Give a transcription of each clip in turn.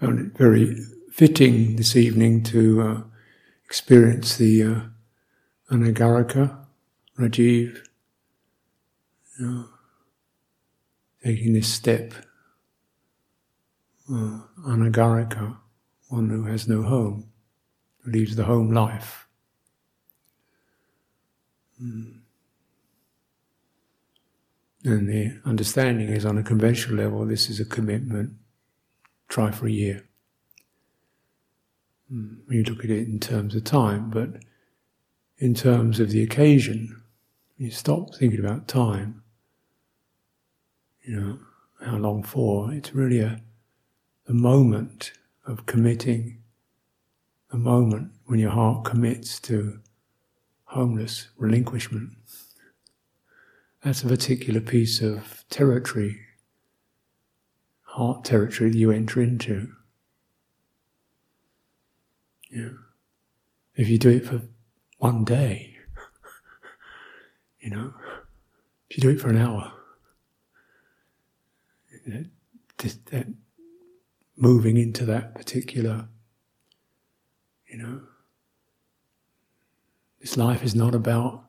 found it very fitting this evening to uh, experience the uh, Anagarika, Rajiv, you know, taking this step, uh, Anagarika, one who has no home, who leaves the home life. Mm. And the understanding is on a conventional level, this is a commitment, try for a year. Mm. When you look at it in terms of time, but in terms of the occasion, you stop thinking about time, you know, how long for, it's really a, a moment of committing, a moment when your heart commits to homeless relinquishment. That's a particular piece of territory, heart territory that you enter into. Yeah. If you do it for one day, you know, if you do it for an hour, that, that moving into that particular, you know, this life is not about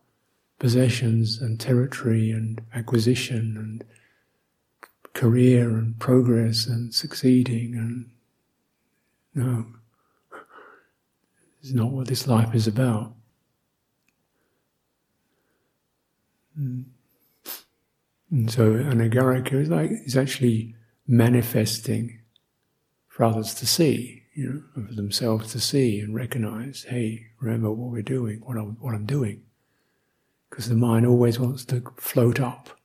possessions and territory and acquisition and career and progress and succeeding and no. It's not what this life is about. Mm. And so anagarika is like is actually manifesting for others to see, you know, for themselves to see and recognize, hey, remember what we're doing, what I'm, what I'm doing. Because the mind always wants to float up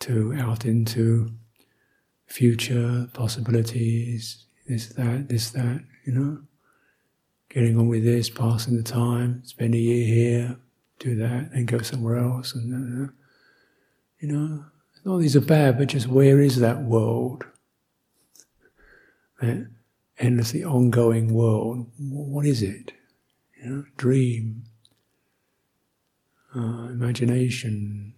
to out into future possibilities, this, that, this, that, you know. Getting on with this, passing the time, spend a year here, do that, and go somewhere else, and uh, you know, not these are bad, but just where is that world? That endlessly ongoing world. What is it? You know, dream, uh, imagination,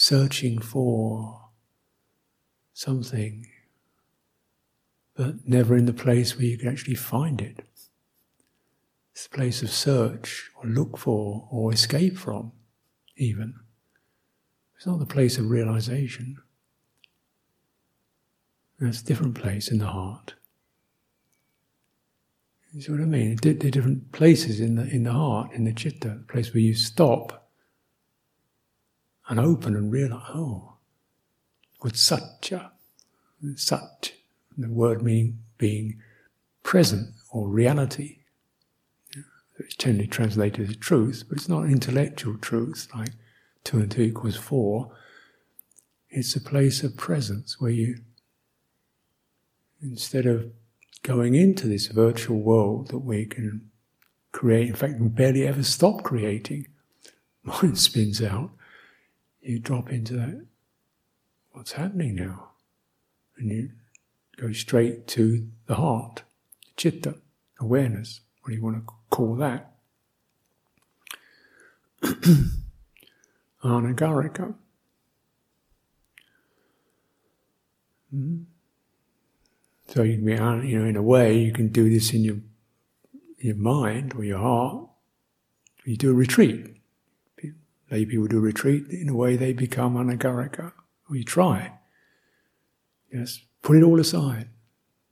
searching for something, but never in the place where you can actually find it. It's a place of search or look for or escape from, even. It's not the place of realization. That's a different place in the heart. You see what I mean? They're different places in the in the heart, in the chitta, the place where you stop and open and realize, oh, with satya, sat, the word meaning being present or reality. It's generally translated as truth, but it's not intellectual truth like two and two equals four, it's a place of presence where you, instead of going into this virtual world that we can create, in fact, we barely ever stop creating, mind spins out, you drop into that, what's happening now? And you go straight to the heart, the chitta, awareness, what do you want to call that? anagarika. Mm-hmm. So you can be, you know, in a way, you can do this in your your mind or your heart. You do a retreat. Lay people do retreat. In a way, they become anagarika. You try. Yes, put it all aside.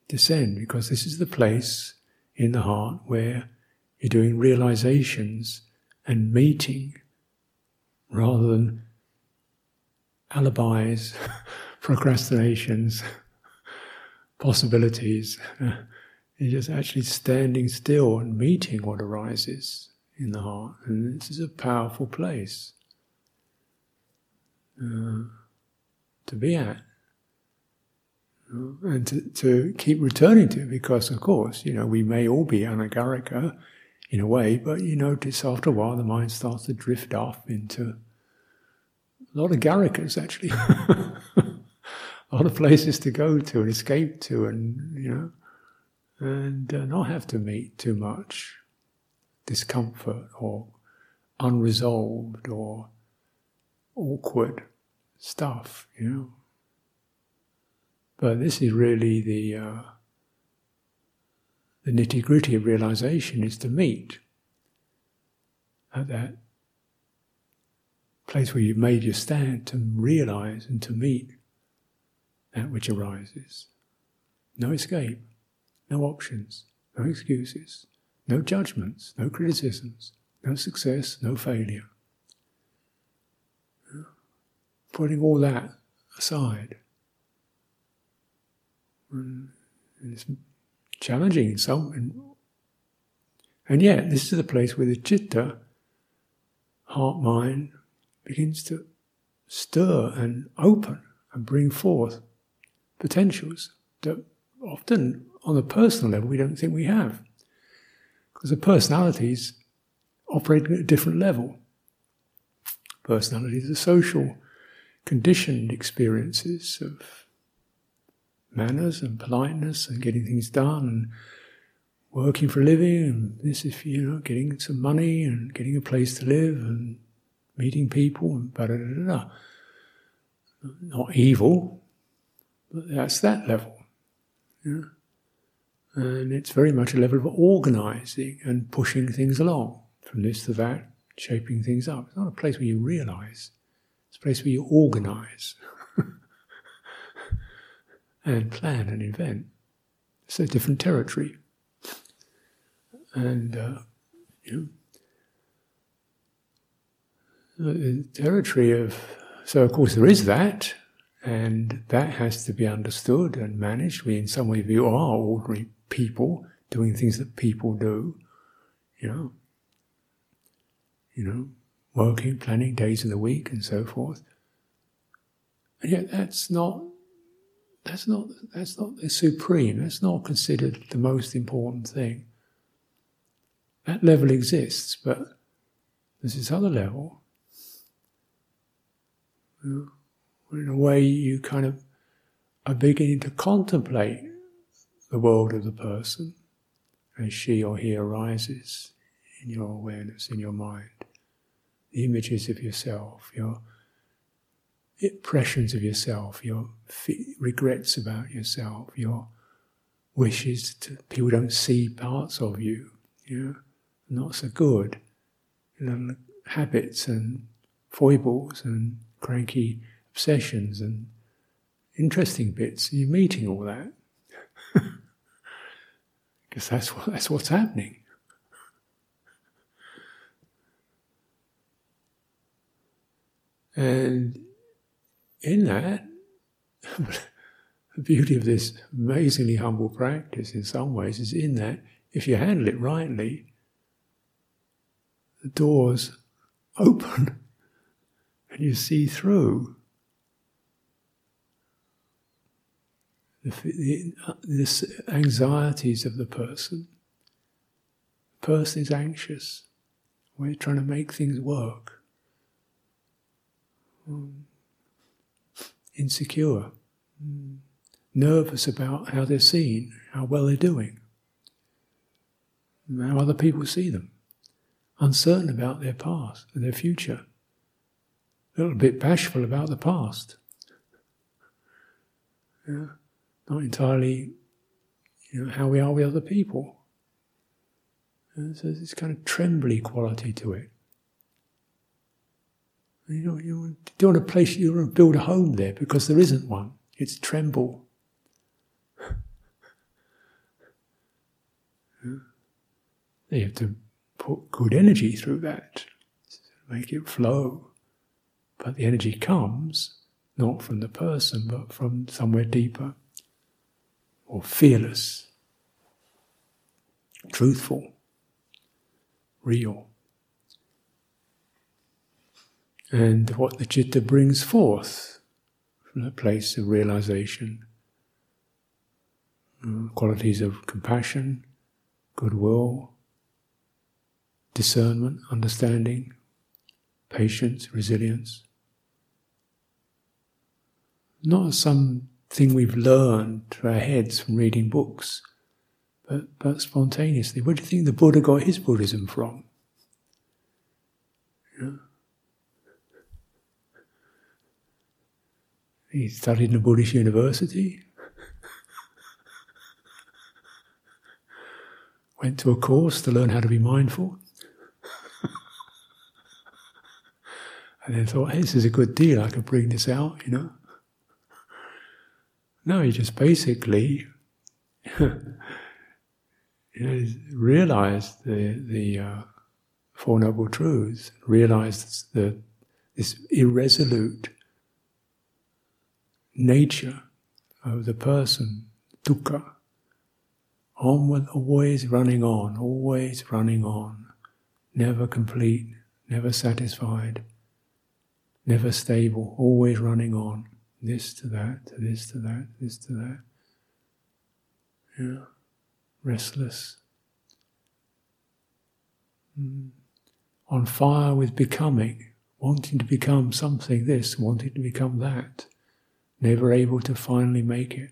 Descend, because this is the place in the heart where you're doing realizations and meeting rather than alibis, procrastinations, possibilities. You're just actually standing still and meeting what arises in the heart. And this is a powerful place uh, to be at. And to, to keep returning to, because of course, you know, we may all be anagarika, in a way, but you notice after a while the mind starts to drift off into a lot of garikas actually. a lot of places to go to and escape to, and you know, and uh, not have to meet too much discomfort or unresolved or awkward stuff, you know. But this is really the uh, the nitty gritty of realization is to meet at that place where you've made your stand to realize and to meet that which arises. No escape, no options, no excuses, no judgments, no criticisms, no success, no failure. Putting all that aside. And it's challenging in some, and, and yet this is the place where the chitta, heart, mind, begins to stir and open and bring forth potentials that often on a personal level we don't think we have. Because the personalities operate at a different level. Personalities are social, conditioned experiences of manners and politeness and getting things done and working for a living and this is you know getting some money and getting a place to live and meeting people and da da da da. Not evil, but that's that level. Yeah? And it's very much a level of organizing and pushing things along from this to that, shaping things up. It's not a place where you realize, it's a place where you organize and plan an event. It's a different territory. And, uh, you know, the territory of, so of course there is that, and that has to be understood and managed. We, in some way, we are ordinary people doing things that people do, you know, you know, working, planning days of the week, and so forth. And yet, that's not that's not that's not the supreme. That's not considered the most important thing. That level exists, but there's this other level in a way, you kind of are beginning to contemplate the world of the person as she or he arises in your awareness, in your mind. Images of yourself, your impressions of yourself, your regrets about yourself, your wishes to people don't see parts of you, you know, not so good, know, habits and foibles and cranky obsessions and interesting bits. You're meeting all that. because that's, what, that's what's happening. And in that, the beauty of this amazingly humble practice in some ways is in that if you handle it rightly, the doors open and you see through the, the, anxieties of the person. The person is anxious. We're trying to make things work. Um, insecure. Mm. Nervous about how they're seen, how well they're doing, how other people see them. Uncertain about their past and their future a little bit bashful about the past. Yeah? Not entirely you know, how we are with other people. And so there's this kind of trembly quality to it. You know, you don't want to place, you want to build a home there because there isn't one. It's tremble. You have to put good energy through that, make it flow. But the energy comes not from the person, but from somewhere deeper, or fearless, truthful, real. And what the citta brings forth from that place of realization uh, qualities of compassion, goodwill, discernment, understanding, patience, resilience not something we've learned to our heads from reading books, but, but spontaneously. Where do you think the Buddha got his Buddhism from? He studied in a Buddhist university. went to a course to learn how to be mindful. and then thought, hey, this is a good deal, I could bring this out, you know. No, he just basically you know, realized the, the uh, Four Noble Truths, realized the, this irresolute nature of the person, dukkha, onward, always running on, always running on, never complete, never satisfied, never stable, always running on, this to that, to this to that, this to that. Yeah, restless. Mm. On fire with becoming, wanting to become something this, wanting to become that, never able to finally make it.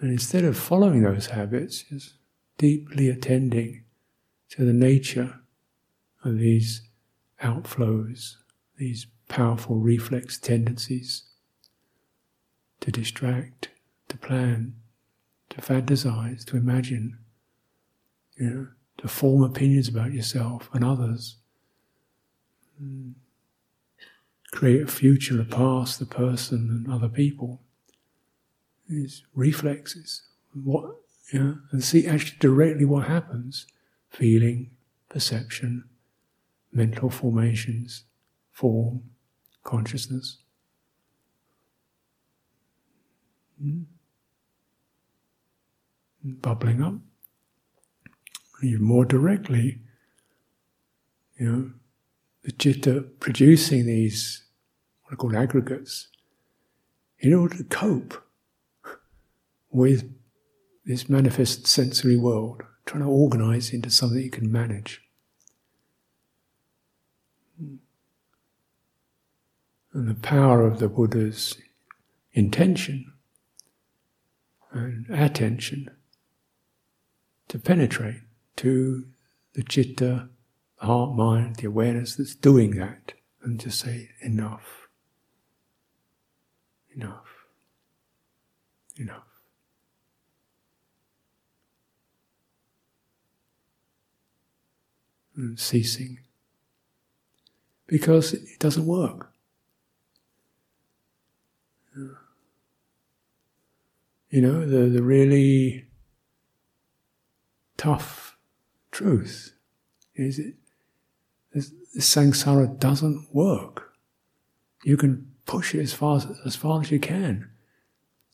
And instead of following those habits, just deeply attending to the nature of these outflows, these powerful reflex tendencies to distract, to plan, to fantasize, to imagine, you know, to form opinions about yourself and others. Mm. Create a future, a past, the person and other people is reflexes. What know, and see actually directly what happens: feeling, perception, mental formations, form, consciousness. Hmm? Bubbling up. Even more directly, you know, the citta producing these what are called aggregates in order to cope with this manifest sensory world, trying to organize into something you can manage. And the power of the Buddha's intention and attention to penetrate to the citta, the heart, mind, the awareness that's doing that, and just say, enough, enough, enough. and ceasing. Because it doesn't work. You know, the, the really tough truth is it samsara doesn't work. You can push it as far as, as far as you can.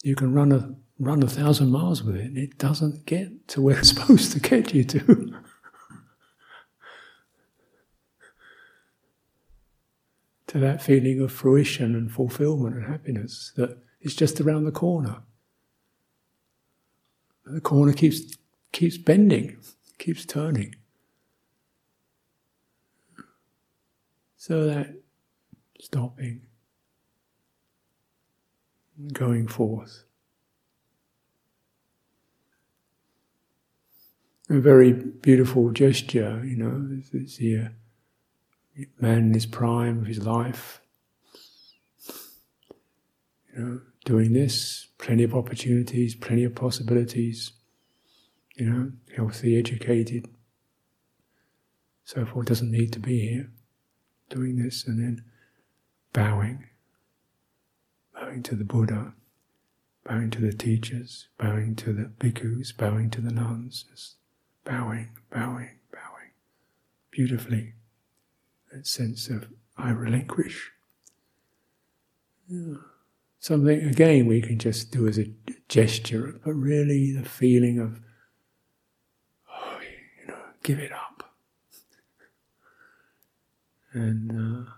You can run a run a thousand miles with it, and it doesn't get to where it's supposed to get you to. to that feeling of fruition and fulfillment and happiness that is just around the corner. The corner keeps keeps bending, keeps turning. So that stopping, going forth. A very beautiful gesture, you know, it's here uh, man in his prime of his life, you know, doing this, plenty of opportunities, plenty of possibilities, you know, healthy, educated, so forth, doesn't need to be here, doing this, and then bowing, bowing to the Buddha, bowing to the teachers, bowing to the bhikkhus, bowing to the nuns, just bowing, bowing, bowing, beautifully that sense of I relinquish. Yeah. Something again we can just do as a gesture, but really the feeling of oh, you know, give it up, and uh,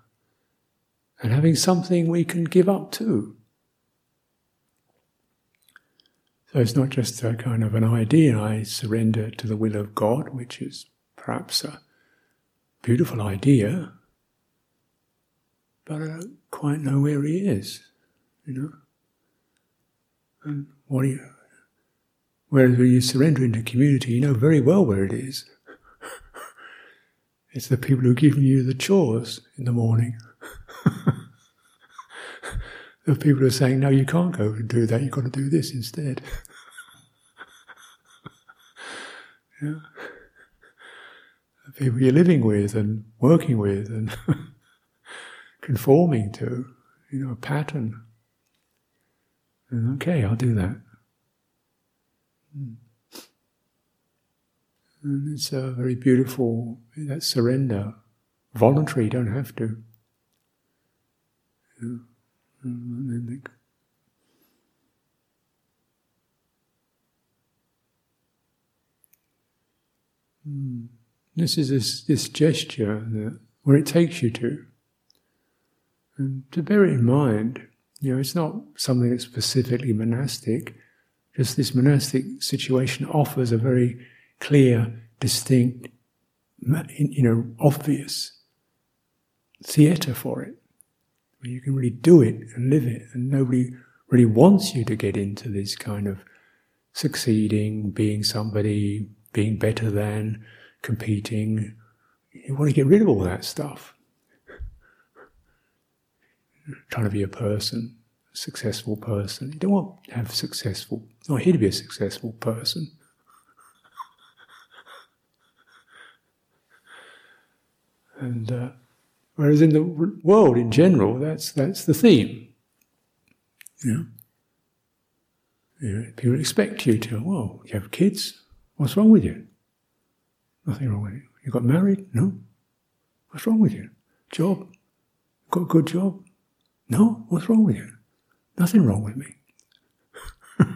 and having something we can give up to. So it's not just a kind of an idea. I surrender to the will of God, which is perhaps a beautiful idea, but I don't quite know where he is, you know. And what do you, whereas when you surrender into community, you know very well where it is. It's the people who giving you the chores in the morning. the people who are saying, no, you can't go and do that, you've got to do this instead. Yeah? The people you're living with and working with and conforming to, you know, a pattern. And okay, I'll do that. Hmm. And it's a very beautiful, that surrender. Voluntary, you don't have to. Yeah. Hmm. This is this, this gesture that, where it takes you to. And to bear it in mind, you know, it's not something that's specifically monastic, just this monastic situation offers a very clear, distinct, you know, obvious theatre for it. Where you can really do it and live it, and nobody really wants you to get into this kind of succeeding, being somebody, being better than, competing. You want to get rid of all that stuff. Trying to be a person, a successful person. You don't want to have successful, not here to be a successful person. And uh, whereas in the world in general, that's that's the theme. You people expect you to. Well, you have kids. What's wrong with you? Nothing wrong with you. You got married? No. What's wrong with you? Job? Got a good job? No. What's wrong with you? Nothing wrong with me.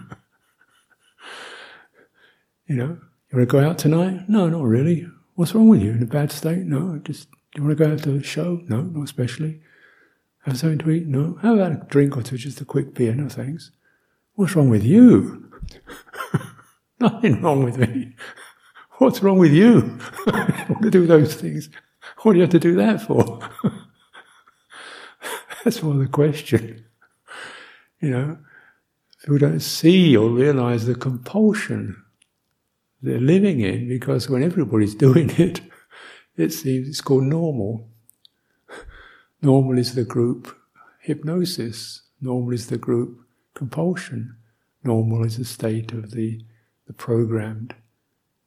you know, you want to go out tonight? No, not really. What's wrong with you? In a bad state? No. Just, you want to go out to a show? No, not especially. Have something to eat? No. How about a drink or two? Just a quick beer? No, thanks. What's wrong with you? Nothing wrong with me. What's wrong with you? To do those things. What do you have to do that for? That's more the question. You know, people don't see or realize the compulsion they're living in because when everybody's doing it, it seems it's called normal. Normal is the group hypnosis. Normal is the group compulsion. Normal is the state of the, the programmed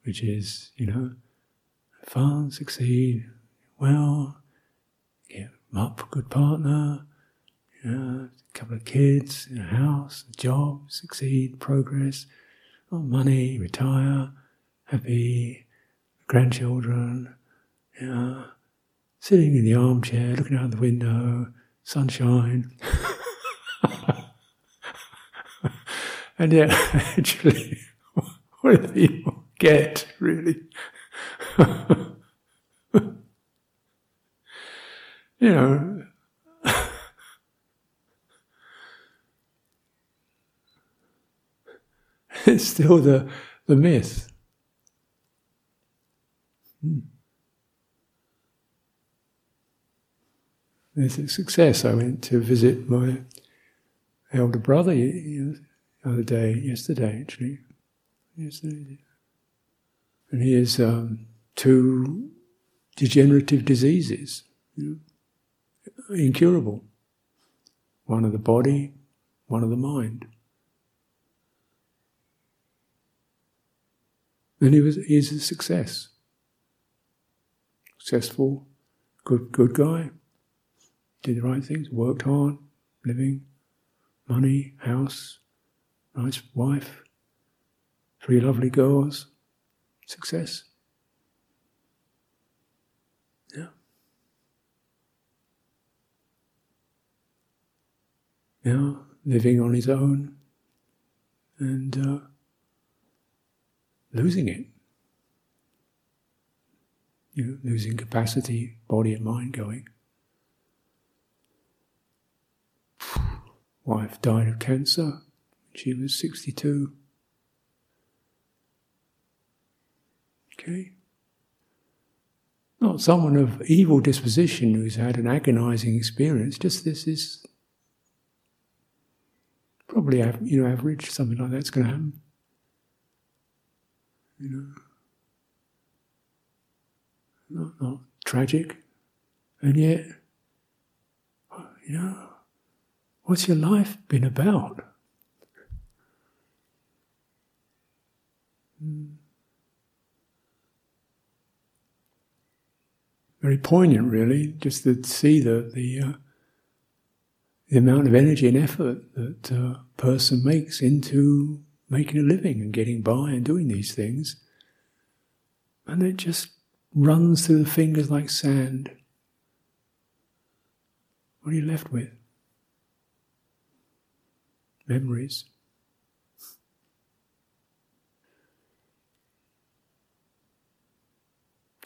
which is, you know, fun, succeed, well, get up, good partner, you know, a couple of kids, a house, a job, succeed, progress, oh, money, retire, happy, grandchildren, you know, sitting in the armchair, looking out the window, sunshine. and yet, actually, what do people? get, really. you know, it's still the, the myth. Hmm. A success. I went to visit my elder brother the other day, yesterday actually. Yesterday and he has um, two degenerative diseases, you know, incurable. One of the body, one of the mind. And he was he's a success. Successful, good good guy. Did the right things, worked hard, living, money, house, nice wife, three lovely girls. Success. Yeah. Now, living on his own and uh, losing it. You know, losing capacity, body and mind going. Wife died of cancer. She was 62. Okay? Not someone of evil disposition who's had an agonizing experience, just this is probably you know average, something like that's going to happen. You know, not, not tragic. And yet, you know, what's your life been about? Hmm. Very poignant, really, just to see the the, uh, the amount of energy and effort that uh, a person makes into making a living and getting by and doing these things, and it just runs through the fingers like sand. What are you left with? Memories.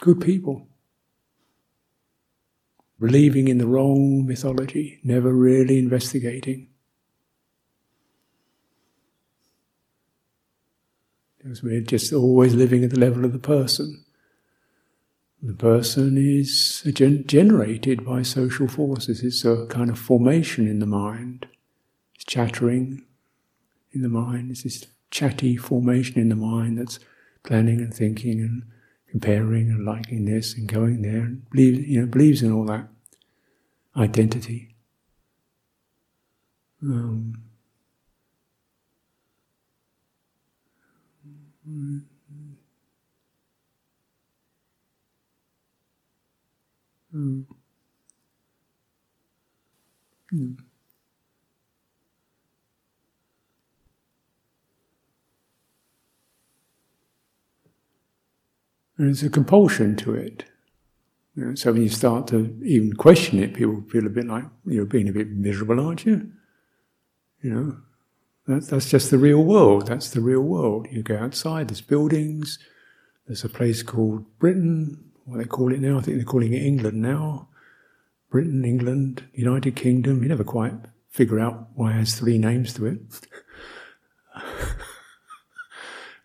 Good people. Believing in the wrong mythology, never really investigating. Because we're just always living at the level of the person. The person is gen- generated by social forces. It's a kind of formation in the mind. It's chattering in the mind. It's this chatty formation in the mind that's planning and thinking and comparing and liking this and going there and believe, you know, believes in all that identity. Um. Mm. And there's a compulsion to it. You know, so when you start to even question it, people feel a bit like you're being a bit miserable, aren't you? You know, that, that's just the real world. That's the real world. You go outside, there's buildings, there's a place called Britain, what they call it now. I think they're calling it England now. Britain, England, United Kingdom. You never quite figure out why it has three names to it.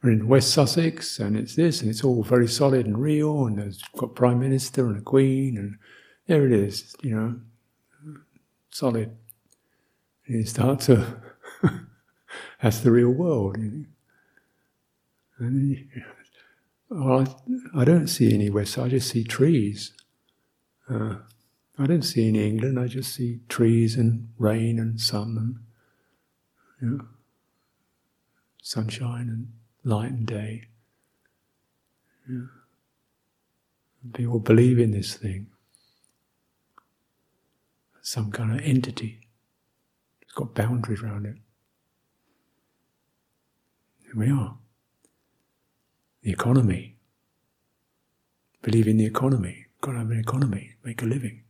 We're in West Sussex, and it's this, and it's all very solid and real, and there's got prime minister and a queen, and there it is, you know, solid. And you start to, that's the real world. You know? And well, I, don't see any West. I just see trees. Uh, I don't see any England. I just see trees and rain and sun and you know, sunshine and light and day. Yeah. People believe in this thing. Some kind of entity. It's got boundaries around it. Here we are the economy. Believe in the economy. Got to have an economy, make a living.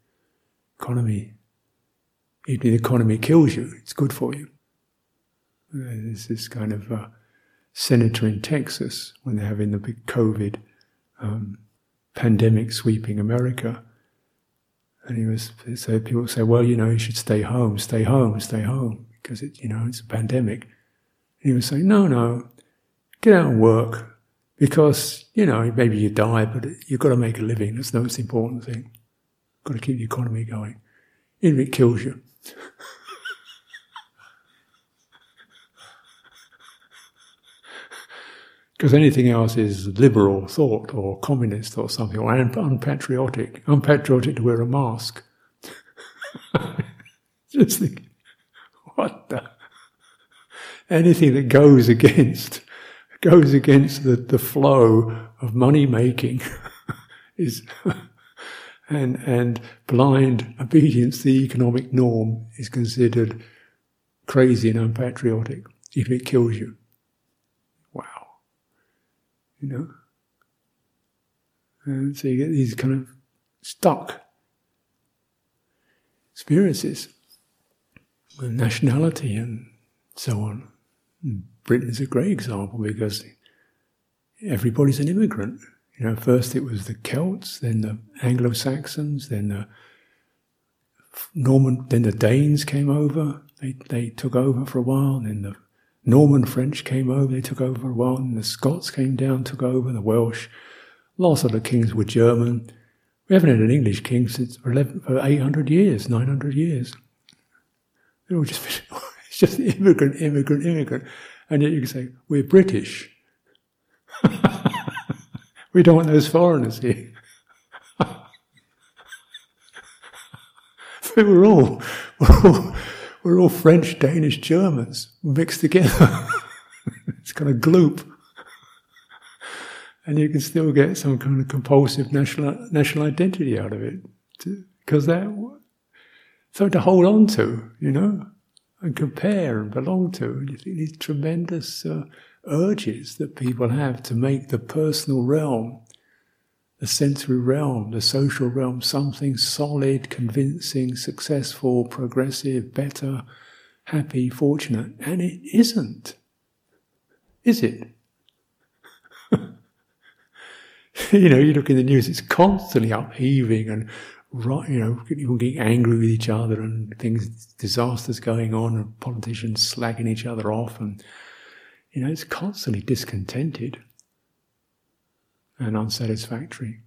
Economy. Even if the economy kills you, it's good for you. There's this kind of uh, senator in Texas when they're having the big COVID um, pandemic sweeping America. And he was, so people say, well, you know, you should stay home, stay home, stay home, because it, you know, it's a pandemic. And he was saying, no, no, get out and work, because, you know, maybe you die, but you've got to make a living. That's the most important thing. Got to keep the economy going. Even if it kills you. Because anything else is liberal thought or communist or something, or unpatriotic. Unpatriotic to wear a mask. Just think, what the? Anything that goes against goes against the, the flow of money making is and and blind obedience to the economic norm is considered crazy and unpatriotic if it kills you. Wow. You know? And so you get these kind of stuck experiences with nationality and so on. Hmm. Britain is a great example because everybody's an immigrant. You know, first it was the Celts, then the Anglo Saxons, then the Norman, then the Danes came over. They they took over for a while. Then the Norman French came over. They took over for a while. And the Scots came down, took over. The Welsh. Lots of the kings were German. We haven't had an English king since for, 11, for 800 years, 900 years. They're all just, it's just immigrant, immigrant, immigrant. And yet you can say, we're British. we don't want those foreigners here. we're all, we're all, we're all French, Danish, Germans mixed together. it's kind of gloop. and you can still get some kind of compulsive national national identity out of it, because that something to hold on to, you know, and compare and belong to. And you think these tremendous uh, urges that people have to make the personal realm, the sensory realm, the social realm, something solid, convincing, successful, progressive, better, happy, fortunate, and it isn't. Is it? you know, you look in the news, it's constantly upheaving and you know, people getting angry with each other and things, disasters going on and politicians slagging each other off and, you know, it's constantly discontented and unsatisfactory.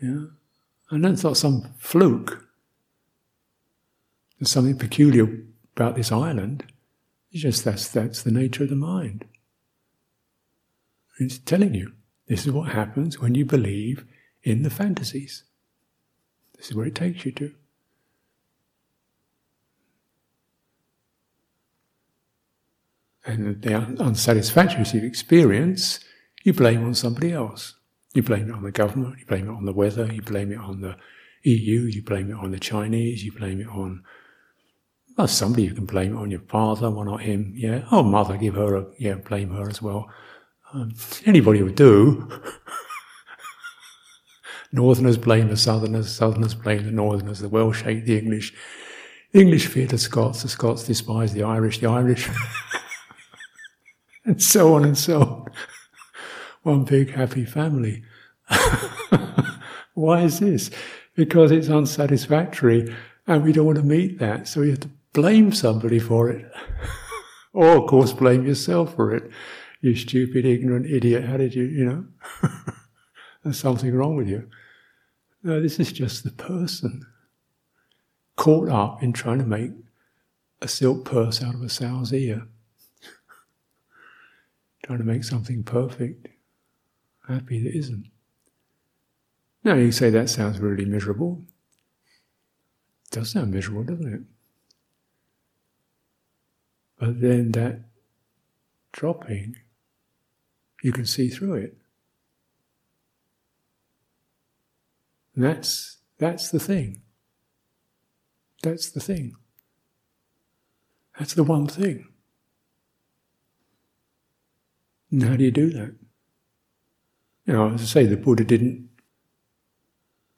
Yeah. And that's not some fluke. There's something peculiar about this island. It's just that's, that's the nature of the mind. It's telling you this is what happens when you believe in the fantasies. This is where it takes you to. And the unsatisfactory you experience, you blame on somebody else. You blame it on the government, you blame it on the weather, you blame it on the EU, you blame it on the Chinese, you blame it on well, somebody you can blame it on your father, why not him? Yeah. Oh, mother, give her a yeah, blame her as well. Um, anybody would do. Northerners blame the Southerners, Southerners blame the Northerners, the Welsh hate the English, the English fear the Scots, the Scots despise the Irish, the Irish, and so on and so on. One big happy family. Why is this? Because it's unsatisfactory and we don't want to meet that, so you have to blame somebody for it. or, of course, blame yourself for it. You stupid, ignorant idiot, how did you, you know? There's something wrong with you. No, this is just the person caught up in trying to make a silk purse out of a sow's ear. trying to make something perfect, happy that isn't. Now you say that sounds really miserable. It does sound miserable, doesn't it? But then that dropping, you can see through it. And that's, that's the thing. That's the thing. That's the one thing. And how do you do that? You know, as I say, the Buddha didn't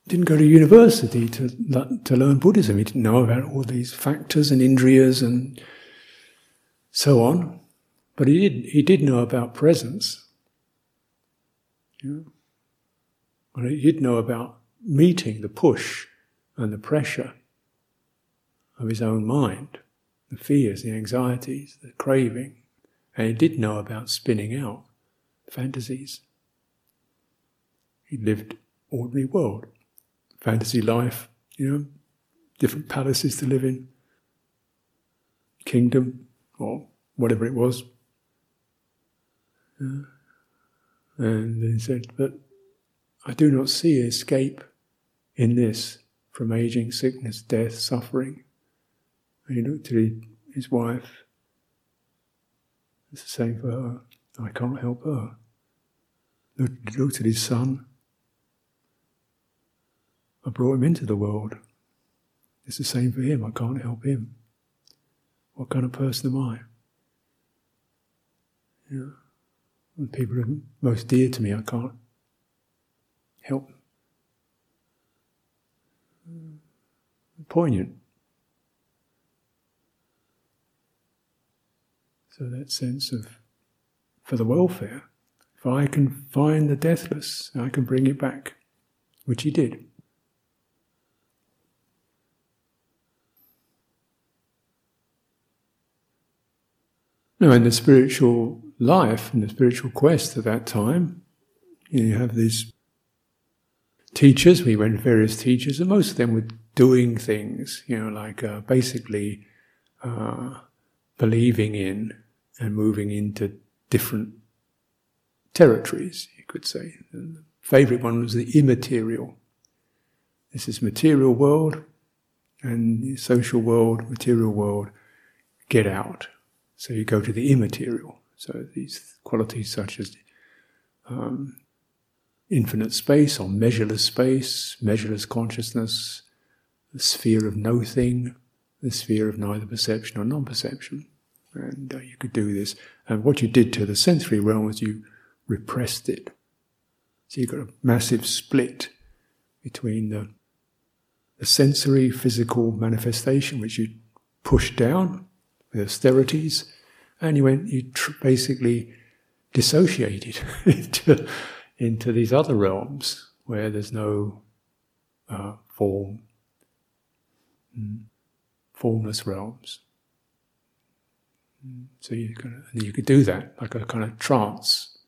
didn't go to university to to learn Buddhism. He didn't know about all these factors and indriyas and so on, but he did he did know about presence. You know? he did know about meeting the push and the pressure of his own mind, the fears, the anxieties, the craving. And he did know about spinning out fantasies. He lived ordinary world, fantasy life, you know, different palaces to live in, kingdom, or whatever it was. And he said, But I do not see escape in this from aging, sickness, death, suffering. And he looked at his wife. It's the same for her. I can't help her. Looked, looked at his son. I brought him into the world. It's the same for him. I can't help him. What kind of person am I? You know, when people are most dear to me, I can't help poignant. So that sense of, for the welfare, if I can find the deathless, I can bring it back, which he did. Now, in the spiritual life, in the spiritual quest at that time, you have these teachers. We went to various teachers, and most of them were doing things, you know, like uh, basically uh, believing in and moving into different territories, you could say. The favorite one was the immaterial. This is material world and social world, material world, get out. So you go to the immaterial. So these qualities such as um, infinite space or measureless space, measureless consciousness, the sphere of no thing, the sphere of neither perception or non perception. And uh, you could do this. And what you did to the sensory realm was you repressed it. So you've got a massive split between the, the sensory physical manifestation, which you pushed down with austerities, and you went, you tr- basically dissociated into, into these other realms where there's no uh, form, formless realms. Mm, so you you could do that like a kind of trance.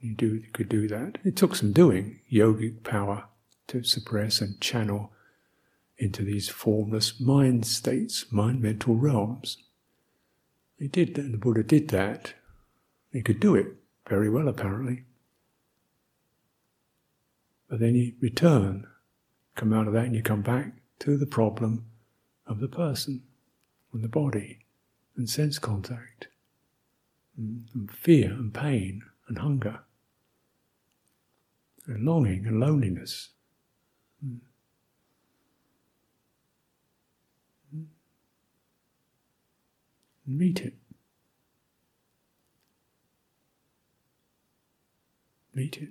You do you could do that. It took some doing, yogic power to suppress and channel into these formless mind states, mind mental realms. He did, and the Buddha did that. He could do it very well, apparently. But then you return, come out of that, and you come back to the problem of the person, and the body, and sense contact, and, and fear, and pain, and hunger, and longing, and loneliness. Mm. Meet it. Meet it.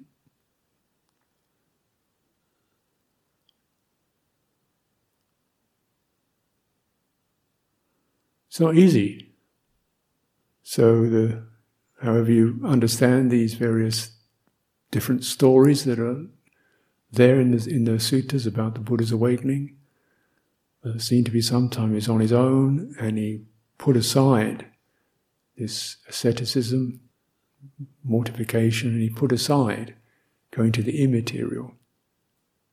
It's not easy. So the however you understand these various different stories that are there in the, in the suttas about the Buddha's awakening, uh, seem to be sometimes he's on his own and he put aside this asceticism, mortification, and he put aside going to the immaterial.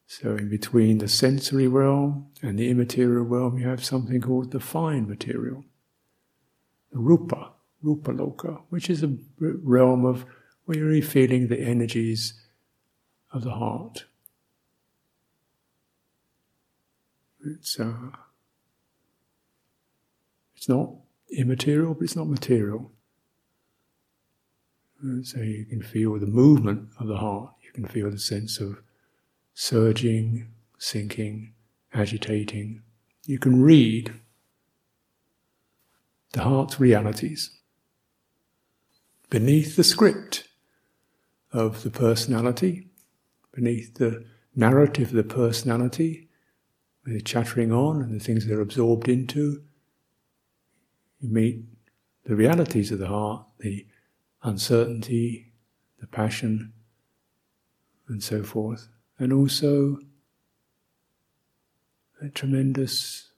So, in between the sensory realm and the immaterial realm, you have something called the fine material, rupa, rupa loka, which is a realm of where you're really feeling the energies of the heart. It's uh, it's not immaterial, but it's not material. So you can feel the movement of the heart. You can feel the sense of surging, sinking, agitating. You can read the heart's realities beneath the script of the personality, beneath the narrative of the personality, with the chattering on and the things they're absorbed into. You meet the realities of the heart, the uncertainty, the passion, and so forth, and also a tremendous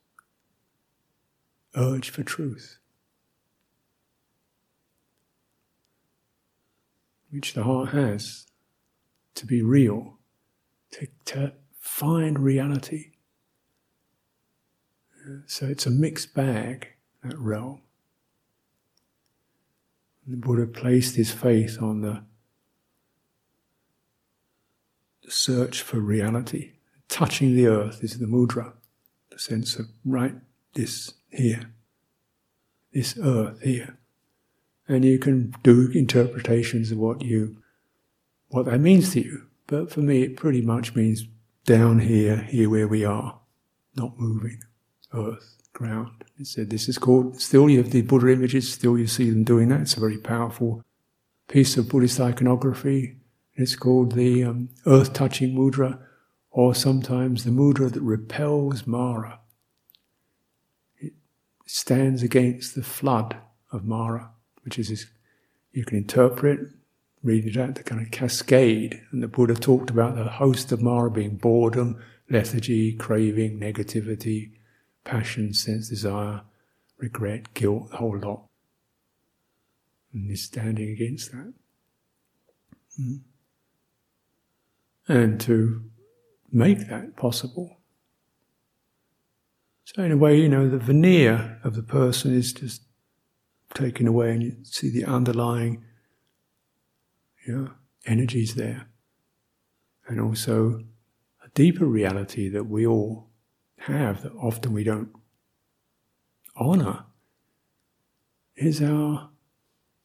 urge for truth, which the heart has to be real, to, to find reality. So it's a mixed bag, that realm. The Buddha placed his faith on the search for reality. Touching the earth is the mudra, the sense of right, this here, this earth here. And you can do interpretations of what you, what that means to you. But for me, it pretty much means down here, here where we are, not moving earth, ground. It said this is called, still you have the Buddha images, still you see them doing that. It's a very powerful piece of Buddhist iconography. It's called the um, earth touching mudra, or sometimes the mudra that repels Mara. It stands against the flood of Mara, which is you can interpret, read it out, the kind of cascade. And the Buddha talked about the host of Mara being boredom, lethargy, craving, negativity, passion, sense, desire, regret, guilt, the whole lot. And he's standing against that. Mm. And to make that possible. So, in a way, you know, the veneer of the person is just taken away, and you see the underlying you know, energies there. And also a deeper reality that we all have that often we don't honor is our,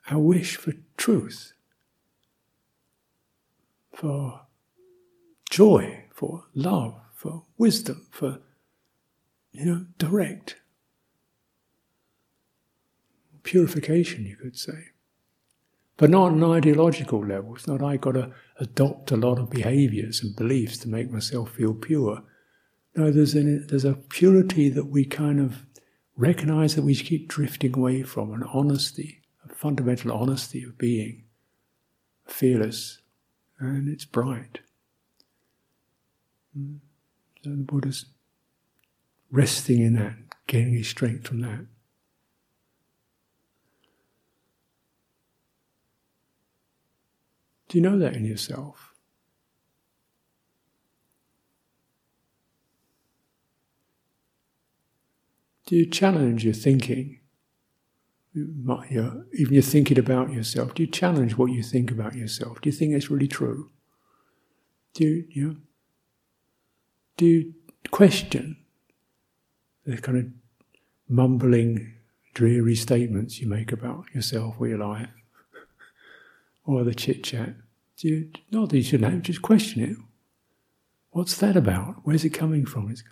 our wish for truth. for joy, for love, for wisdom, for, you know, direct purification, you could say. But not on an ideological level. It's not I got to adopt a lot of behaviors and beliefs to make myself feel pure. No, there's, an, there's a purity that we kind of recognize that we keep drifting away from, an honesty, a fundamental honesty of being, fearless, and it's bright. Hmm. So the Buddha's resting in that, gaining his strength from that. Do you know that in yourself? Do you challenge your thinking? Your, even your thinking about yourself. Do you challenge what you think about yourself? Do you think it's really true? Do you, you know, do you question the kind of mumbling, dreary statements you make about yourself or your life? Or the chit chat. Not that you shouldn't have, just question it. What's that about? Where's it coming from? It's,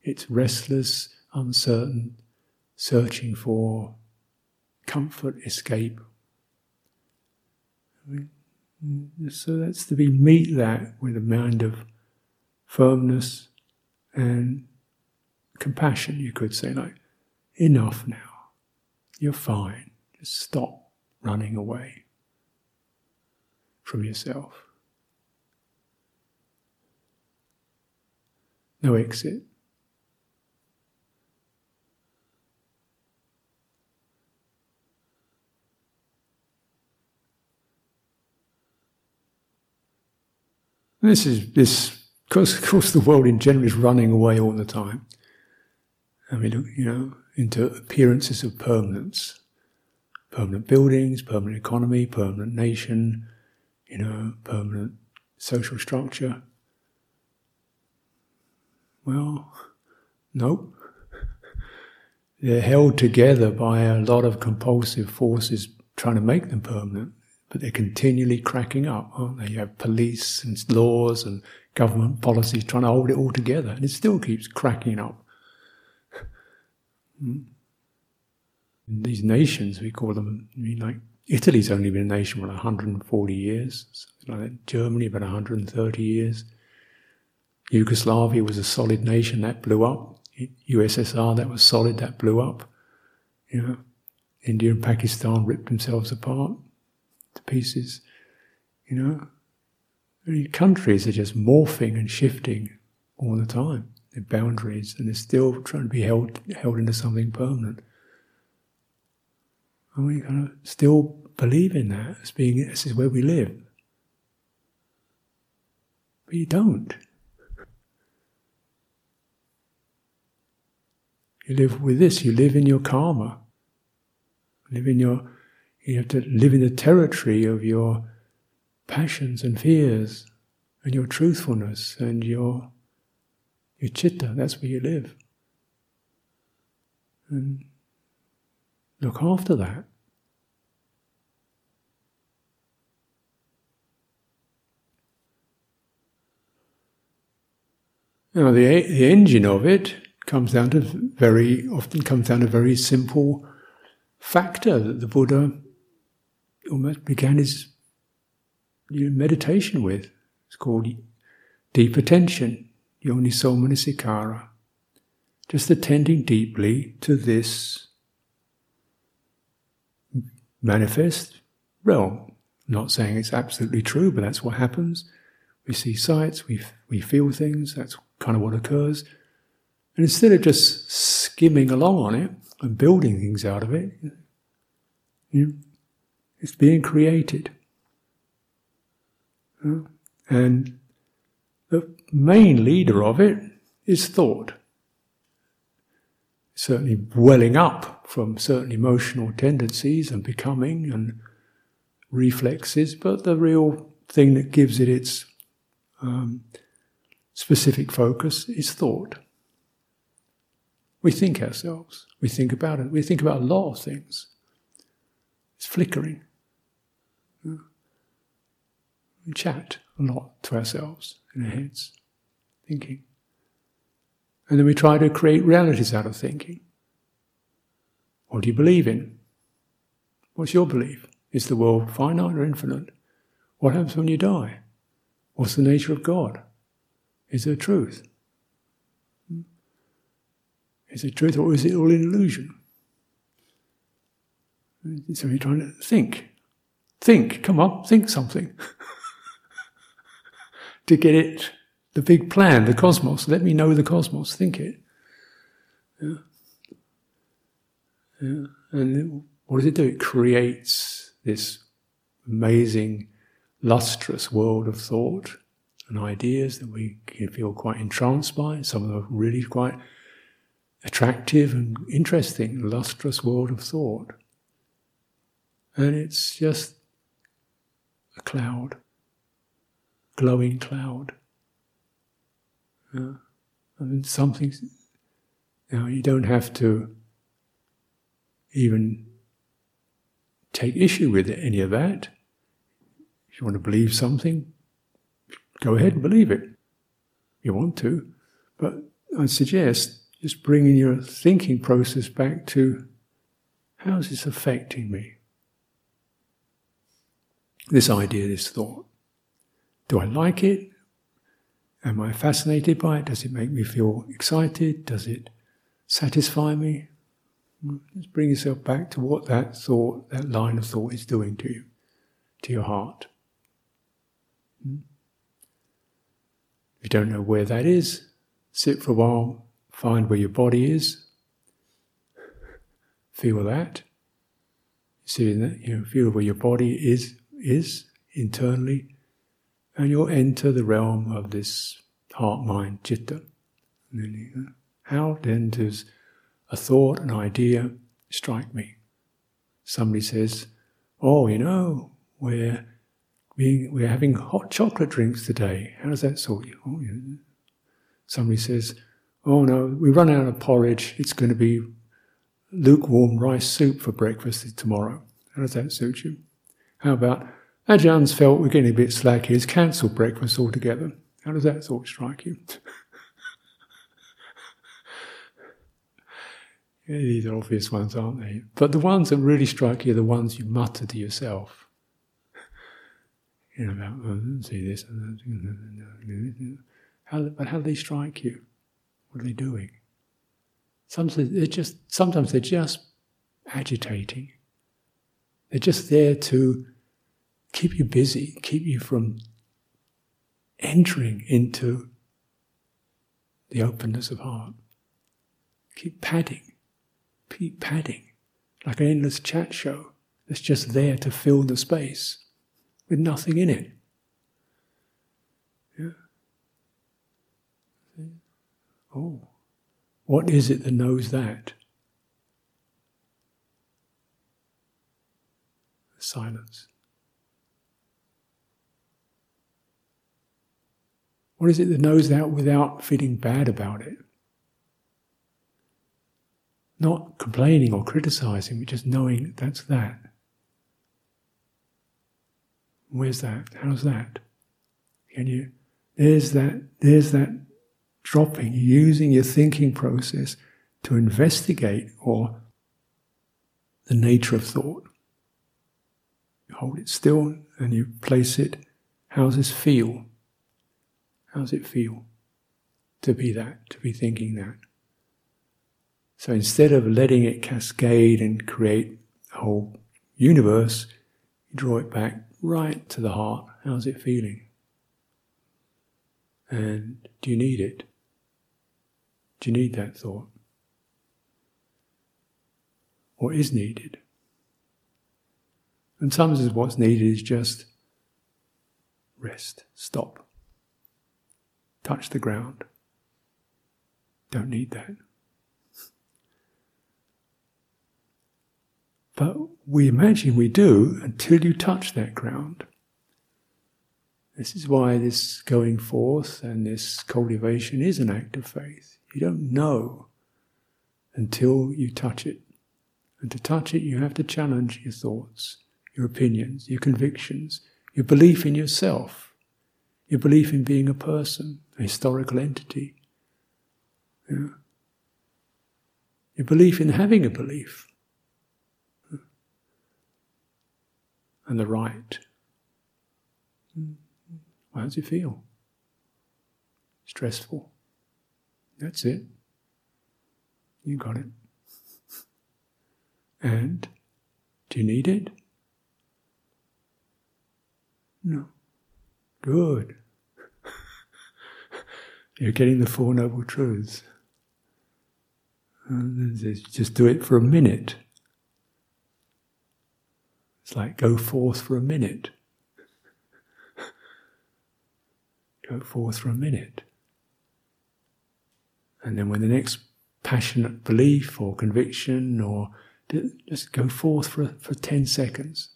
it's restless, uncertain, searching for comfort, escape. Mm, so that's to be meet that with a mind of firmness and compassion, you could say, like, enough now. You're fine. Just stop running away from yourself. No exit. This is this. Of course, the world in general is running away all the time. And we look, you know, into appearances of permanence, permanent buildings, permanent economy, permanent nation, you know, permanent social structure? Well, nope. They're held together by a lot of compulsive forces trying to make them permanent, but they're continually cracking up, aren't they? You have police and laws and government policies trying to hold it all together, and it still keeps cracking up. Hmm. These nations, we call them, I mean, like Italy's only been a nation for 140 years, something like that. Germany about 130 years. Yugoslavia was a solid nation that blew up. USSR that was solid that blew up. You know, India and Pakistan ripped themselves apart to pieces. You know, Many countries are just morphing and shifting all the time. Their boundaries, and they're still trying to be held held into something permanent. And we kind of still believe in that as being this is where we live. But you don't. You live with this, you live in your karma. Live in your you have to live in the territory of your passions and fears and your truthfulness and your your chitta, that's where you live. And Look after that. Now, the, the engine of it comes down to very often comes down to a very simple factor that the Buddha almost began his meditation with. It's called deep attention, yoniso manasikara. Just attending deeply to this manifest. I'm not saying it's absolutely true, but that's what happens. We see sights, we, we feel things, that's kind of what occurs. And instead of just skimming along on it and building things out of it, you it's being created. And the main leader of it is thought certainly welling up from certain emotional tendencies and becoming and reflexes, but the real thing that gives it its um, specific focus is thought. We think ourselves, we think about it, we think about a lot of things. It's flickering. We chat a lot to ourselves in our heads, thinking. And then we try to create realities out of thinking. What do you believe in? What's your belief? Is the world finite or infinite? What happens when you die? What's the nature of God? Is there truth? Hmm? Is it truth or is it all an illusion? So you're trying to think. Think, come on, think something. to get it, the big plan, the cosmos. Let me know the cosmos, think it. Yeah. Yeah. And what does it do? It creates this amazing, lustrous world of thought and ideas that we can feel quite entranced by. Some of them are really quite attractive and interesting, lustrous world of thought. And it's just a cloud, glowing cloud. Yeah. I mean, something, you know, you don't have to even take issue with any of that. If you want to believe something, go ahead and believe it. You want to. But I suggest just bringing your thinking process back to how is this affecting me? This idea, this thought. Do I like it? Am I fascinated by it? Does it make me feel excited? Does it satisfy me? Just bring yourself back to what that thought, that line of thought is doing to you, to your heart. Hmm? If you don't know where that is, sit for a while, find where your body is, feel that. In that, you know, feel where your body is is internally, and you'll enter the realm of this heart, mind, chitta. How then does a thought, an idea strike me. Somebody says, Oh, you know, we're, being, we're having hot chocolate drinks today. How does that sort you? Oh, yeah. Somebody says, Oh no, we run out of porridge. It's going to be lukewarm rice soup for breakfast tomorrow. How does that suit you? How about Ajahn's felt we're getting a bit slack. He's cancelled breakfast altogether. How does that thought strike you? Yeah, these are obvious ones, aren't they? But the ones that really strike you are the ones you mutter to yourself. You know, about, oh, see this, how, but how do they strike you? What are they doing? Sometimes they're just, sometimes they're just agitating. They're just there to keep you busy, keep you from entering into the openness of heart. Keep padding keep padding, like an endless chat show that's just there to fill the space with nothing in it. Yeah. Oh, what is it that knows that? Silence. What is it that knows that without feeling bad about it? Not complaining or criticizing, but just knowing that's that. Where's that? How's that? Can you? There's that. There's that dropping, using your thinking process to investigate or the nature of thought. You hold it still and you place it. How's this feel? How's it feel to be that, to be thinking that? So instead of letting it cascade and create a whole universe, you draw it back right to the heart. How's it feeling? And do you need it? Do you need that thought? What is needed? And sometimes what's needed is just rest, stop, touch the ground. Don't need that. But we imagine we do until you touch that ground. This is why this going forth and this cultivation is an act of faith. You don't know until you touch it. And to touch it, you have to challenge your thoughts, your opinions, your convictions, your belief in yourself, your belief in being a person, a historical entity, yeah. your belief in having a belief, hmm. and the right. Hmm. How does it feel? Stressful. That's it. You got it. And do you need it? No. Good. You're getting the Four Noble Truths. just do it for a minute. It's like go forth for a minute. go forth for a minute. And then when the next passionate belief or conviction or just go forth for, for 10 seconds.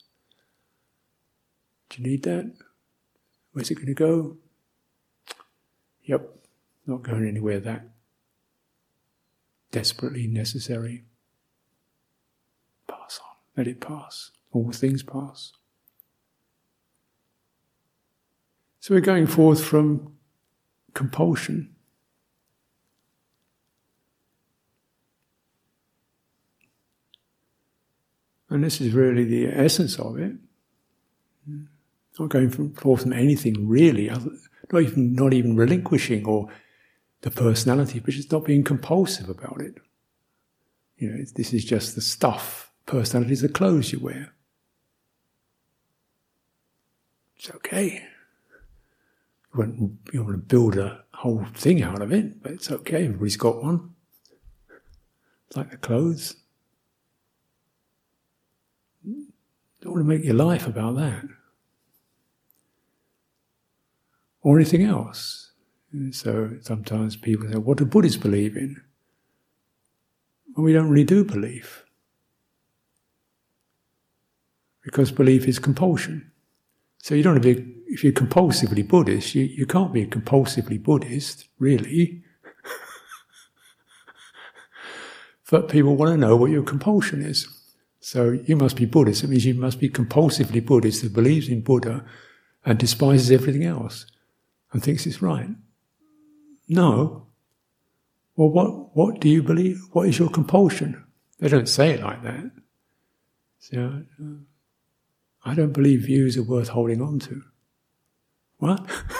Do you need that? Where's it going to go? Yep, not going anywhere that desperately necessary. Pass on, let it pass. All things pass. So we're going forth from compulsion And this is really the essence of it. Not going forth from anything really, not even not even relinquishing or the personality, but just not being compulsive about it. You know, this is just the stuff. Personality is the clothes you wear. It's okay. You want, you want to build a whole thing out of it, but it's okay. Everybody's got one. It's like the clothes. Don't want to make your life about that. Or anything else. So sometimes people say, what do Buddhists believe in? Well, we don't really do belief. Because belief is compulsion. So you don't have to be, if you're compulsively Buddhist, you, you can't be compulsively Buddhist, really. but people want to know what your compulsion is. So you must be Buddhist. It means you must be compulsively Buddhist that believes in Buddha and despises everything else and thinks it's right. No. Well, what, what do you believe? What is your compulsion? They don't say it like that. So, I don't believe views are worth holding on to. What?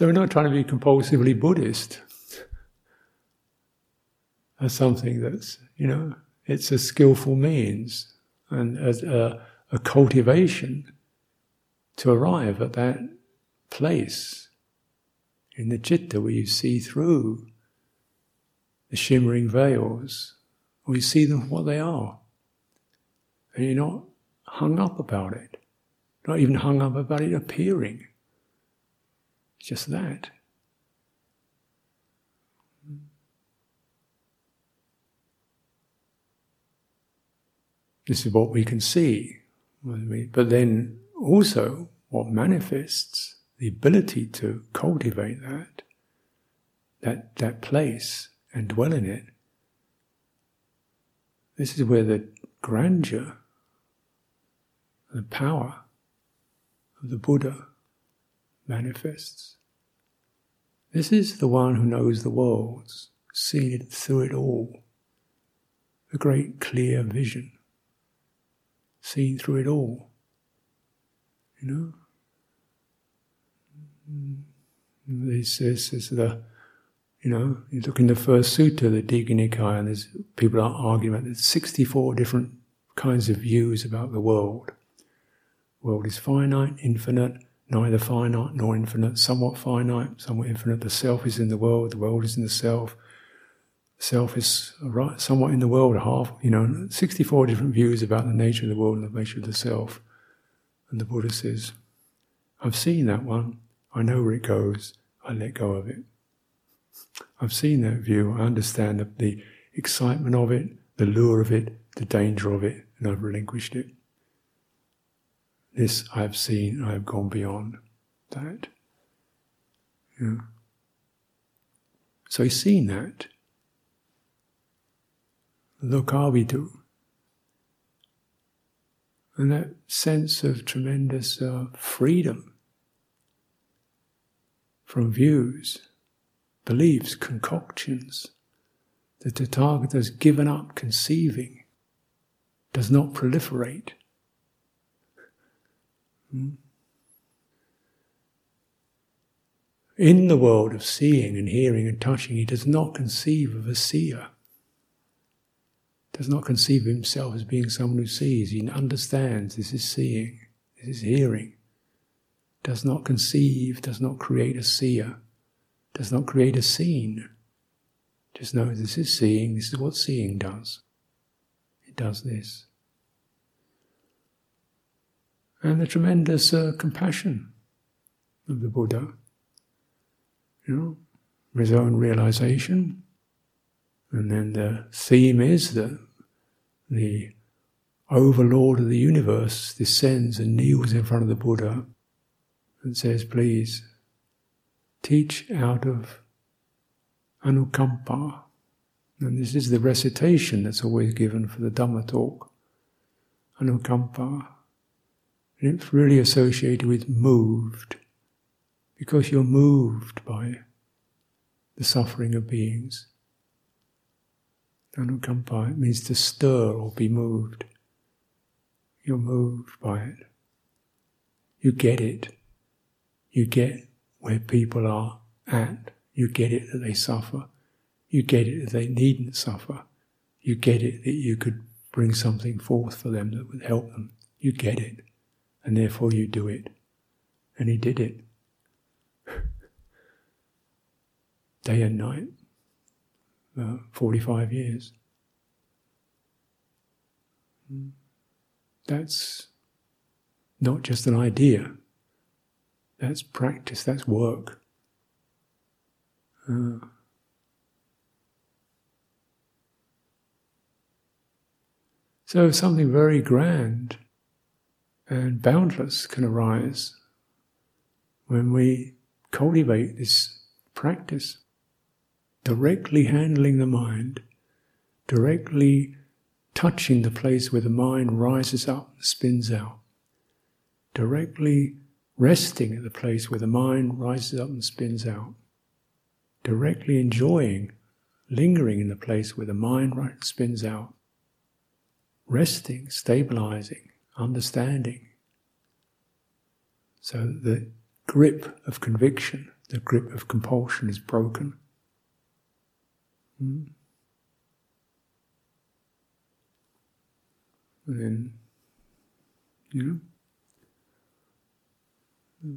So we're not trying to be compulsively Buddhist. As something that's, you know, it's a skillful means and a, a cultivation to arrive at that place in the citta where you see through the shimmering veils, or you see them for what they are. And you're not hung up about it, not even hung up about it appearing. It's Just that. This is what we can see. But then also, what manifests the ability to cultivate that, that, that place and dwell in it. This is where the grandeur, the power of the Buddha manifests. This is the one who knows the worlds, seen it through it all. The great clear vision, seen through it all. You know? This, this is the, you know, you look in the first sutta, the Digha Nikaya, and there's people are arguing about there's 64 different kinds of views about the world. The world is finite, infinite, neither finite nor infinite, somewhat finite, somewhat infinite. The self is in the world, the world is in the self. Self is right, somewhat in the world, half, you know, 64 different views about the nature of the world and the nature of the self. And the Buddha says, I've seen that one, I know where it goes, I let go of it. I've seen that view, I understand the, the excitement of it, the lure of it, the danger of it, and I've relinquished it. This I have seen, I have gone beyond that. Yeah. So he's seen that. Lokavidu. And that sense of tremendous uh, freedom from views, beliefs, concoctions. That the Tathagata has given up conceiving, does not proliferate. Hmm? In the world of seeing and hearing and touching, he does not conceive of a seer. Does not conceive himself as being someone who sees. He understands this is seeing, this is hearing. Does not conceive, does not create a seer, does not create a scene. Just know this is seeing, this is what seeing does. It does this. And the tremendous uh, compassion of the Buddha you know, his own realization. And then the theme is that the overlord of the universe descends and kneels in front of the Buddha and says, Please, teach out of anukampa. And this is the recitation that's always given for the Dhamma talk. Anukampa. And it's really associated with moved because you're moved by the suffering of beings. Anukampa means to stir or be moved. You're moved by it. You get it. You get where people are at. You get it that they suffer. You get it that they needn't suffer. You get it that you could bring something forth for them that would help them. You get it. And therefore you do it. And he did it. day and night, uh, 45 years. That's not just an idea, that's practice, that's work. Uh, so something very grand and boundless can arise when we cultivate this practice directly handling the mind, directly touching the place where the mind rises up and spins out, directly resting at the place where the mind rises up and spins out, directly enjoying, lingering in the place where the mind spins out, resting, stabilizing, understanding. So the grip of conviction, the grip of compulsion is broken. Mm. And then, you know,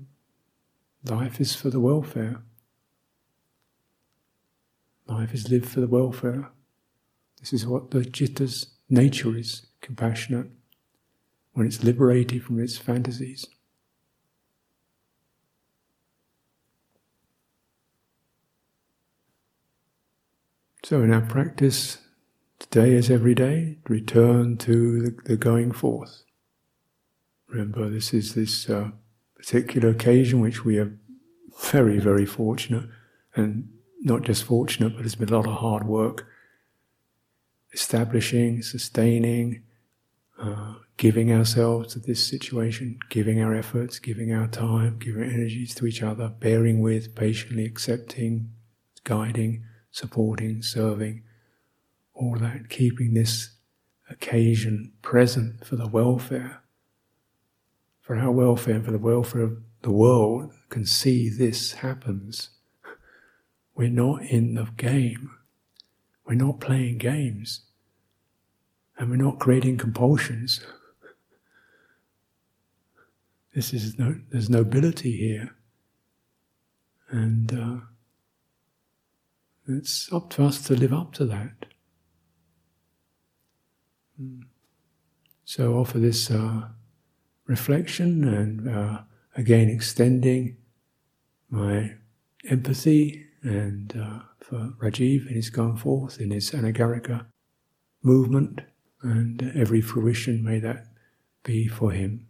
life is for the welfare. Life is lived for the welfare. This is what the chitta's nature is compassionate when it's liberated from its fantasies. So, in our practice, today as every day, return to the, the going forth. Remember, this is this uh, particular occasion which we are very, very fortunate, and not just fortunate, but it's been a lot of hard work establishing, sustaining, uh, giving ourselves to this situation, giving our efforts, giving our time, giving energies to each other, bearing with, patiently accepting, guiding supporting, serving, all that, keeping this occasion present for the welfare, for our welfare and for the welfare of the world, can see this happens. We're not in the game. We're not playing games. And we're not creating compulsions. This is no, there's nobility here. And uh, it's up to us to live up to that. So offer this uh, reflection and uh, again extending my empathy and uh, for Rajiv in his going forth in his anagarika movement and every fruition may that be for him.